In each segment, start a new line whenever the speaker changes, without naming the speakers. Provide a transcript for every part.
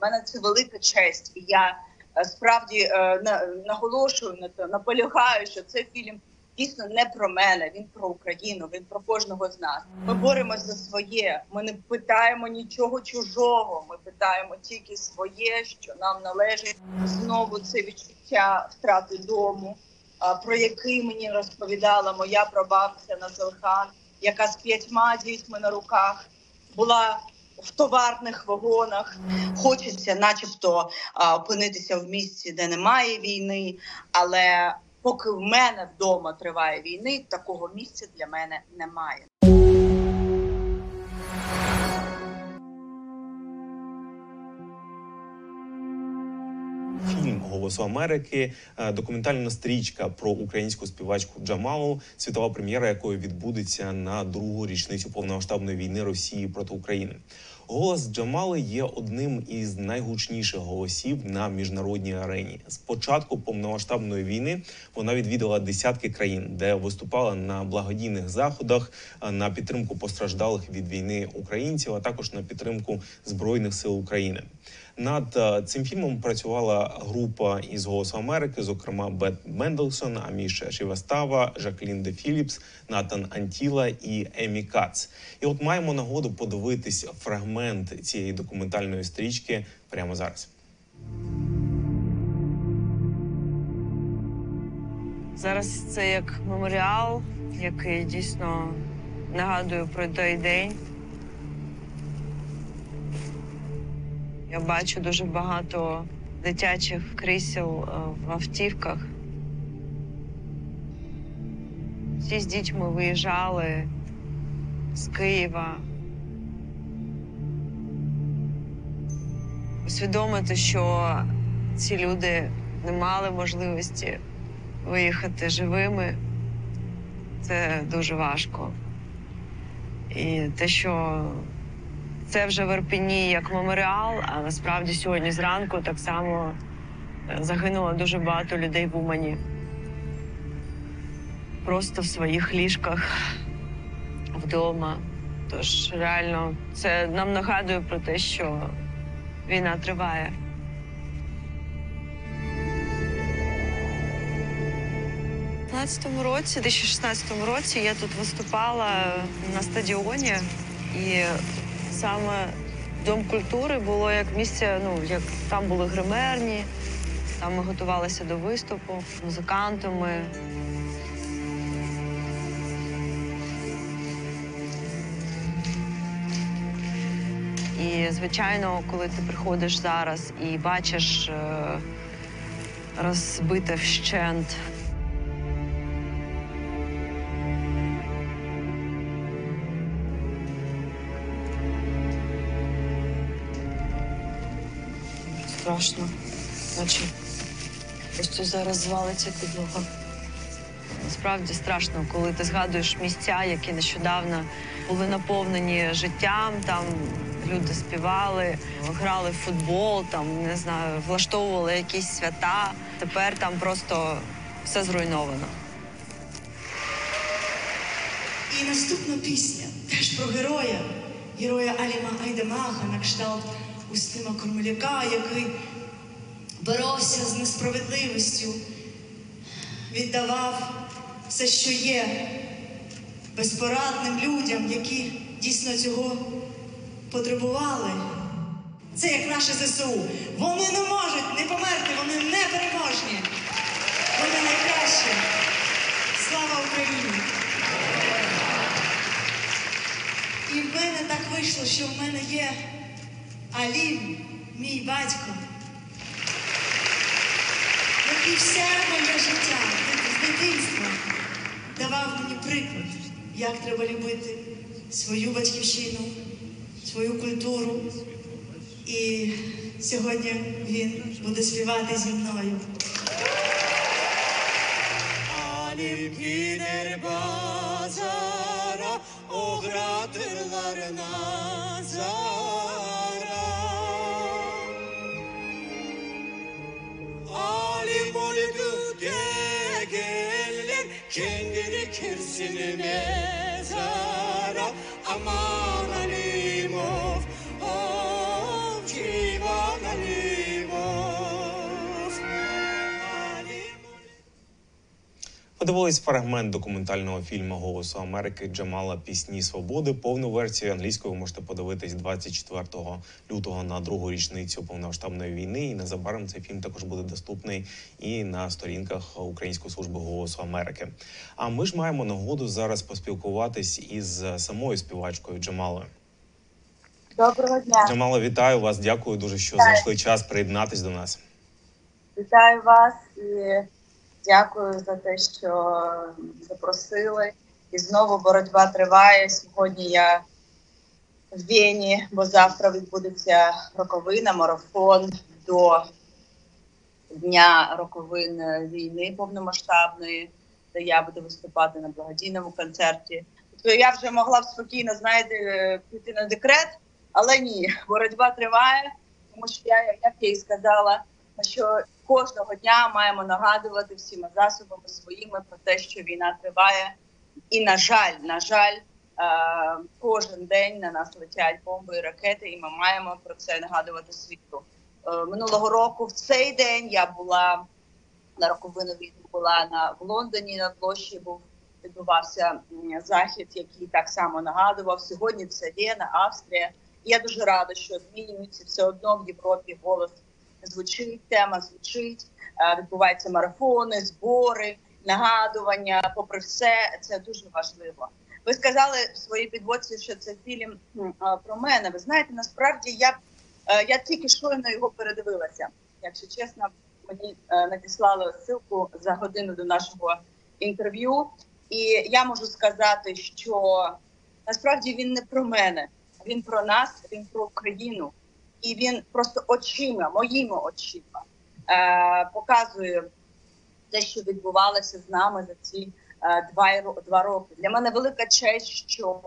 Для мене це велика честь, і я е, справді е, наголошую на то, наполягаю, що це фільм дійсно не про мене. Він про Україну. Він про кожного з нас. Ми боремося за своє. Ми не питаємо нічого чужого. Ми питаємо тільки своє, що нам належить. Знову це відчуття втрати дому, про який мені розповідала моя прабабця Назелхан, яка з п'ятьма дітьми на руках була. В товарних вагонах хочеться, начебто, опинитися в місці, де немає війни, але поки в мене вдома триває війни, такого місця для мене немає.
Фільм Голосу Америки, документальна стрічка про українську співачку Джамалу, світова прем'єра якої відбудеться на другу річницю повномасштабної війни Росії проти України. Голос Джамали є одним із найгучніших голосів на міжнародній арені. З початку повномасштабної війни вона відвідала десятки країн, де виступала на благодійних заходах на підтримку постраждалих від війни українців, а також на підтримку збройних сил України. Над е, цим фільмом працювала група із Голосу Америки, зокрема Бет Менделсон, Аміша Шівастава, Жаклін Де Філіпс, Натан Антіла і Емі Кац. І от маємо нагоду подивитись фрагмент цієї документальної стрічки прямо зараз.
Зараз це як меморіал, який дійсно нагадує про той день. Я бачу дуже багато дитячих крісел е, в автівках. Всі з дітьми виїжджали з Києва. Усвідомити, що ці люди не мали можливості виїхати живими, це дуже важко. І те, що це вже в Ірпіні як меморіал, а насправді сьогодні зранку так само е, загинуло дуже багато людей в Умані. Просто в своїх ліжках вдома. Тож реально це нам нагадує про те, що війна триває. У 2016 році, 2016 році я тут виступала на стадіоні, і саме Дом культури було як місце, ну як там були гримерні, там ми готувалися до виступу музикантами. І, звичайно, коли ти приходиш зараз і бачиш е, розбите вщент страшно, наче ось тут зараз звалиться підлога. Насправді страшно, коли ти згадуєш місця, які нещодавно були наповнені життям. Там люди співали, грали в футбол, там не знаю, влаштовували якісь свята. Тепер там просто все зруйновано.
І наступна пісня теж про героя, героя Аліма Айдамаха на кшталт Устима Кормеляка, який боровся з несправедливістю, віддавав все, що є, безпорадним людям, які дійсно цього потребували. Це як наше ЗСУ. Вони не можуть не померти, вони непереможні. Вони найкращі. Слава Україні! І в мене так вийшло, що в мене є Алім, мій батько, який все моє життя з дитинства давав мені приклад, як треба любити свою батьківщину, свою культуру. І сьогодні він буде співати зі мною.
Alim gider pazara, ogratırlar nazara. yeah.
Подивились фрагмент документального фільму Голосу Америки Джамала Пісні Свободи. Повну версію англійською ви можете подивитись 24 лютого на другу річницю повномасштабної війни. І незабаром цей фільм також буде доступний і на сторінках Української служби голосу Америки. А ми ж маємо нагоду зараз поспілкуватись із самою співачкою Джамалою.
Доброго дня.
Джамала, вітаю вас. Дякую дуже, що знайшли час приєднатись до нас.
Вітаю вас і дякую за те, що запросили. І знову боротьба триває. Сьогодні я в Вені, бо завтра відбудеться роковина, марафон до дня роковин війни повномасштабної, де я буду виступати на благодійному концерті. Тобто я вже могла б спокійно, знаєте, піти на декрет, але ні, боротьба триває, тому що я, як я і сказала, що кожного дня маємо нагадувати всіма засобами своїми про те, що війна триває. І на жаль, на жаль, е, кожен день на нас летять бомби і ракети, і ми маємо про це нагадувати світу. Е, Минулого року в цей день я була на роковину війни, була на в Лондоні на площі. Був відбувався захід, який так само нагадував. Сьогодні це Вена, Австрія. І я дуже рада, що змінюється все одно в Європі голос звучить, тема звучить, е, відбуваються марафони, збори, нагадування. Попри все, це дуже важливо. Ви сказали в своїй підводці, що це фільм е, про мене. Ви знаєте, насправді я, е, я тільки щойно його передивилася. Якщо чесно, мені надіслали ссылку за годину до нашого інтерв'ю, і я можу сказати, що насправді він не про мене, він про нас, він про Україну і він просто очима, моїми очима е, показує те, що відбувалося з нами за ці е, два, два роки. Для мене велика честь, що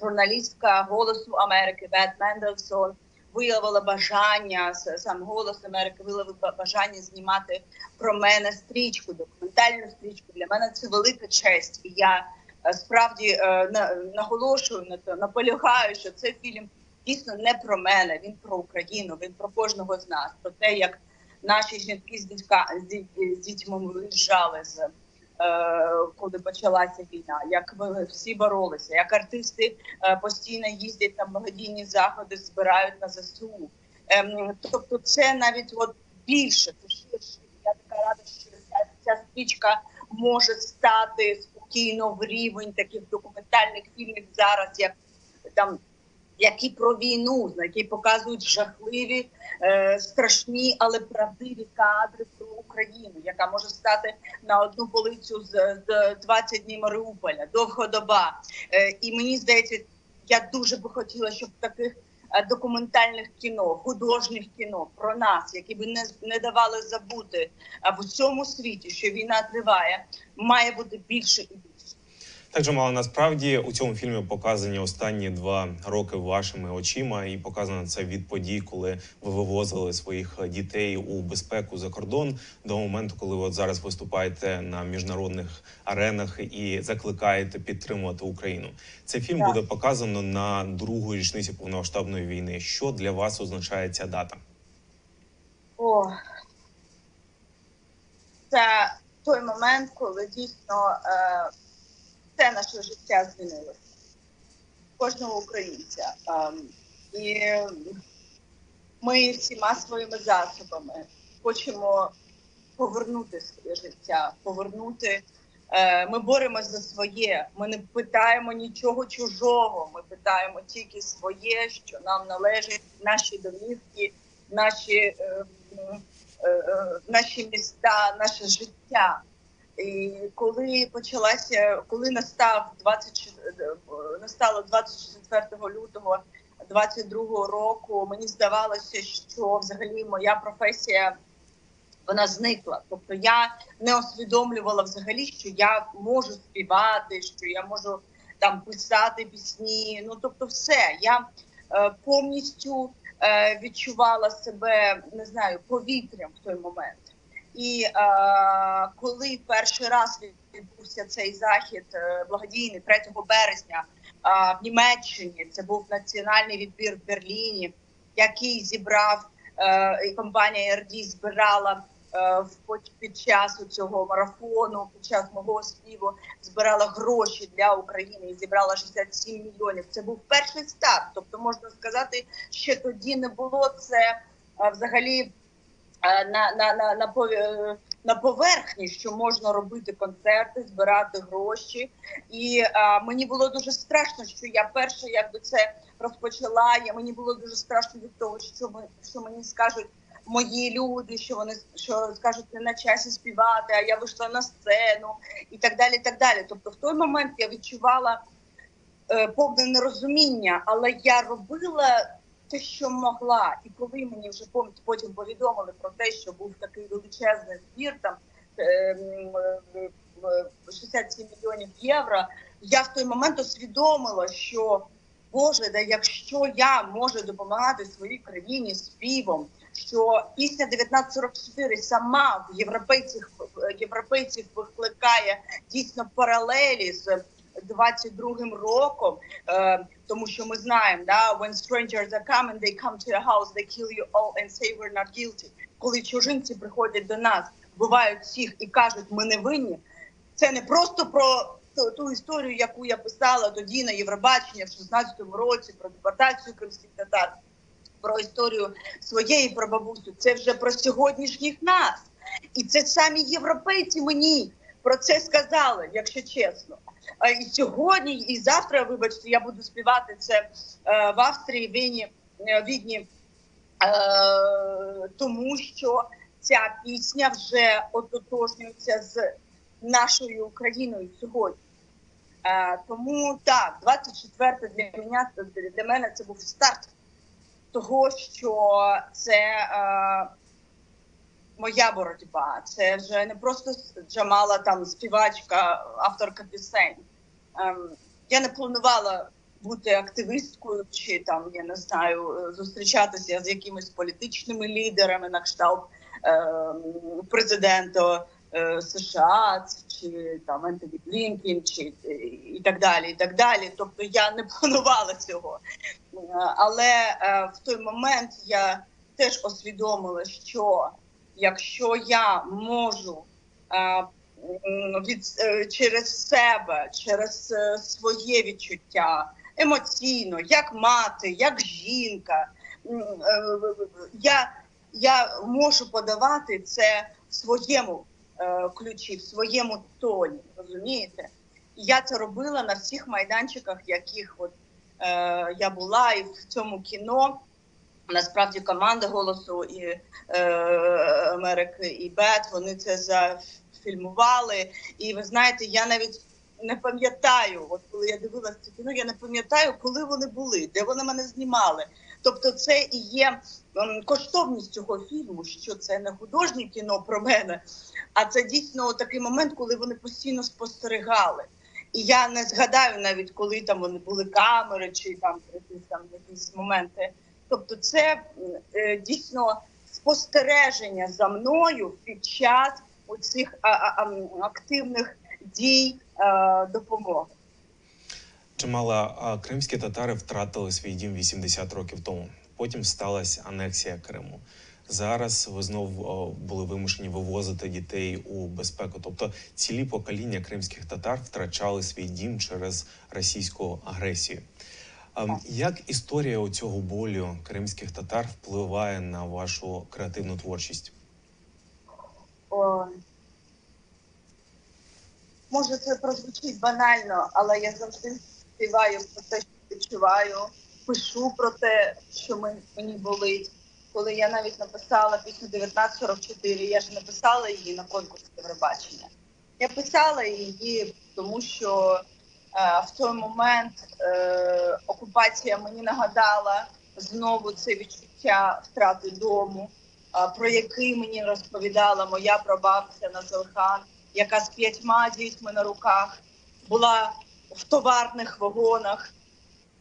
журналістка Голосу Америки Бет Мендельсон виявила бажання сам голос Америки виявив бажання знімати про мене стрічку, документальну стрічку. Для мене це велика честь, і я е, справді е, наголошую на то, наполягаю, що цей фільм дійсно не про мене, він про Україну, він про кожного з нас, про те, як наші жінки з дітька з дітьми виїжджали з. е, Коли почалася війна, як ми всі боролися, як артисти е, постійно їздять на благодійні заходи, збирають на ЗСУ. Ем, тобто, це навіть от більше, це ширше. Я така рада, що ця, ця стрічка може стати спокійно в рівень таких документальних фільмів зараз, як там які про війну, які показують жахливі, е, страшні, але правдиві кадри про Україну, яка може стати на одну полицю з, з 20 днів Маріуполя, довга доба. Е, і мені здається, я дуже би хотіла, щоб таких е, документальних кіно, художніх кіно про нас, які би не, не давали забути в усьому світі, що війна триває, має бути більше і більше.
Так, Джамала, насправді у цьому фільмі показані останні два роки вашими очима, і показано це від подій, коли ви вивозили своїх дітей у безпеку за кордон до моменту, коли ви от зараз виступаєте на міжнародних аренах і закликаєте підтримувати Україну. Цей фільм
Так.
буде показано на другу річницю повномасштабної війни. Що для вас означає ця дата?
О, це той момент, коли дійсно е, все наше життя змінилося. Кожного українця. Ем, і ми всіма своїми засобами хочемо повернути своє життя, повернути. Е, ми боремось за своє. Ми не питаємо нічого чужого. Ми питаємо тільки своє, що нам належить, наші домівки, наші, е, е, е, наші міста, наше життя. Коли почалася, коли настав 24, е, настало 24 лютого 22 року, мені здавалося, що взагалі моя професія вона зникла. Тобто я не усвідомлювала взагалі, що я можу співати, що я можу там писати пісні. Ну тобто, все я е, повністю е, відчувала себе не знаю повітрям в той момент. І е, коли перший раз відбувся цей захід е, благодійний 3 березня е, в Німеччині, це був національний відбір в Берліні, який зібрав е, компанія RD збирала е, під- час цього марафону, під час мого співу збирала гроші для України і зібрала 67 мільйонів. Це був перший старт. Тобто, можна сказати, ще тоді не було це е, взагалі на, на, на, на, пові- е, на поверхні, що можна робити концерти, збирати гроші. І е, мені було дуже страшно, що я перша якби це розпочала. Я мені було дуже страшно від того, що ми що мені скажуть мої люди, що вони що скажуть не на часі співати, а я вийшла на сцену і так далі. так далі. Тобто, в той момент я відчувала е, повне нерозуміння, але я робила те, що могла. І коли мені вже потім повідомили про те, що був такий величезний збір, там е, м, е, е, 67 мільйонів євро, я в той момент усвідомила, що Боже, да якщо я можу допомагати своїй країні співом, що пісня 1944 сама в європейців європейців викликає дійсно паралелі з 22-м роком, е, тому що ми знаємо, да, when strangers are coming, they come to your house, they kill you all and say we're not guilty. Коли чужинці приходять до нас, вбивають всіх і кажуть, ми не винні. Це не просто про ту, історію, яку я писала тоді на Євробачення в 16-му році про депортацію кримських татар, про історію своєї прабабусю. Це вже про сьогоднішніх нас. І це самі європейці мені про це сказали, якщо чесно. І сьогодні, і завтра, вибачте, я буду співати це е, в Австрії, Віні, е, Відні, е, тому що ця пісня вже ототожнюється з нашою Україною сьогодні. Тому так, 24 для мене для мене це був старт того, що це моя боротьба. Це вже не просто Джамала, там співачка, авторка пісень. Ем, я не планувала бути активісткою чи там, я не знаю, зустрічатися з якимись політичними лідерами на кшталт ем, президента е, США чи там Ентоні Блінкін, чи е, і так далі. І так далі. Тобто я не планувала цього. Е, Але е, в той момент я теж усвідомила, що якщо я можу е, від е, через себе, через е, своє відчуття емоційно, як мати, як жінка, я, я можу подавати це в своєму ключі, в своєму тоні. Розумієте? Я це робила на всіх майданчиках, яких от е, я була, і в цьому кіно. Насправді команда голосу і е, Америки і Бет вони це зафільмували. І ви знаєте, я навіть не пам'ятаю, от коли я дивилася це кіно, я не пам'ятаю, коли вони були, де вони мене знімали. Тобто, це і є коштовність цього фільму, що це не художнє кіно про мене, а це дійсно такий момент, коли вони постійно спостерігали. І я не згадаю навіть, коли там вони були камери, чи там якісь там якісь моменти. Тобто, це е, дійсно спостереження за мною під час оцих активних дій е, допомоги.
Чимала кримські татари втратили свій дім 80 років тому. Потім сталася анексія Криму. Зараз ви знов о, були вимушені вивозити дітей у безпеку. Тобто цілі покоління кримських татар втрачали свій дім через російську агресію. Ем, Як історія цього болю кримських татар впливає на вашу креативну творчість?
О, може, це прозвучить банально, але я завжди співаю про те, що відчуваю, пишу про те, що мені болить. Коли я навіть написала пісню 1944, я ж написала її на конкурсі Євробачення. Я писала її, тому що в той момент е, окупація мені нагадала знову це відчуття втрати дому, про який мені розповідала моя прабабця Назелхан, яка з п'ятьма дітьми на руках була в товарних вагонах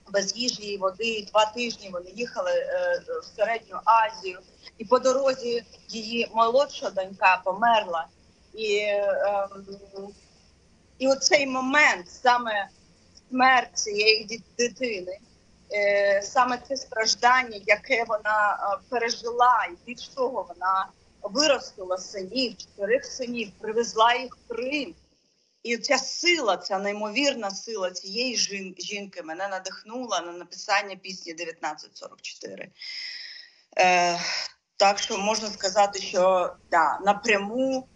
без їжі і води. Два тижні вони їхали е, в середню Азію, і по дорозі її молодша донька померла. І, е, і оцей момент, саме смерть цієї дитини, саме це страждання, яке вона пережила, і від чого вона виростила синів, чотирьох синів, привезла їх в Крим. І ця сила, ця неймовірна сила цієї жінки мене надихнула на написання пісні 1944. Е, так що можна сказати, що да, напряму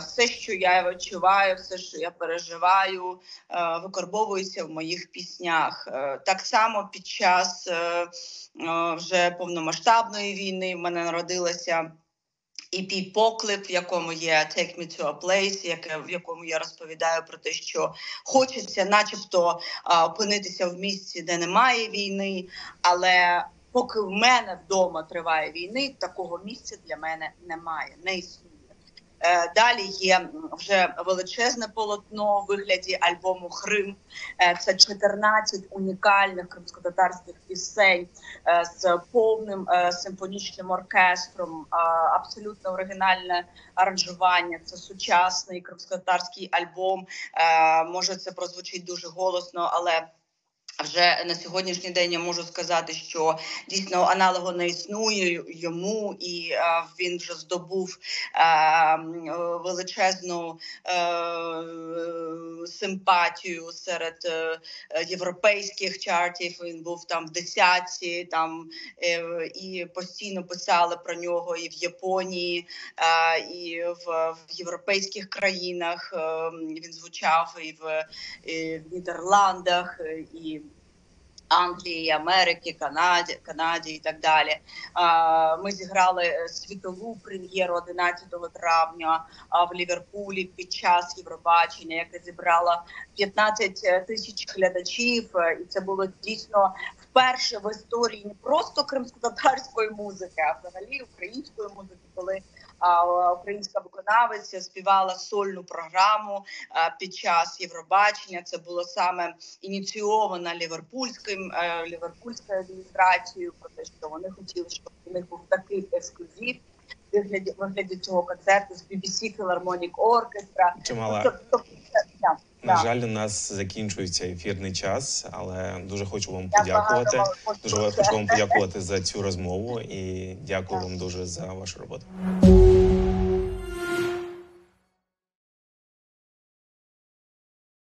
все, що я відчуваю, все, що я переживаю, е, викарбовується в моїх піснях. Е, так само під час е, е, вже повномасштабної війни в мене народилася. EP поклик, в якому є Take Me to a Place, яке в якому я розповідаю про те, що хочеться, начебто, опинитися в місці, де немає війни, але поки в мене вдома триває війни, такого місця для мене немає, не існує. Е, Далі є вже величезне полотно у вигляді альбому Хрим. Е, Це 14 унікальних кримськотатарських пісень е, з повним симфонічним оркестром, абсолютно оригінальне аранжування. Це сучасний кримськотатарський альбом. Може, це прозвучить дуже голосно, але вже на сьогоднішній день я можу сказати, що дійсно аналогу не існує йому, і е, він вже здобув м, е, величезну е, симпатію серед європейських чартів. Він був там в десятці, там і постійно писали про нього і в Японії, е, і в, в європейських країнах. Він звучав і в, і в Нідерландах, і Англії, Америки, Канаді, Канаді і так далі. Ми зіграли е, світову прем'єру 11 травня в Ліверпулі під час Євробачення, яке зібрало 15 тисяч глядачів, Е, і це було дійсно вперше в історії не просто кримсько-татарської музики, а взагалі української музики, коли українська виконавиця співала сольну програму під час Євробачення. Це було саме ініційовано ліверпульським е, ліверпульською адміністрацією про те, що вони хотіли, щоб у них був такий ексклюзив. Вигляді вигляді цього концерту з BBC Philharmonic Orchestra.
Чимала.
Тобто, да,
На жаль, у нас закінчується ефірний час, але дуже хочу вам подякувати. Дуже хочу вам подякувати за цю розмову і дякую вам дуже за вашу роботу.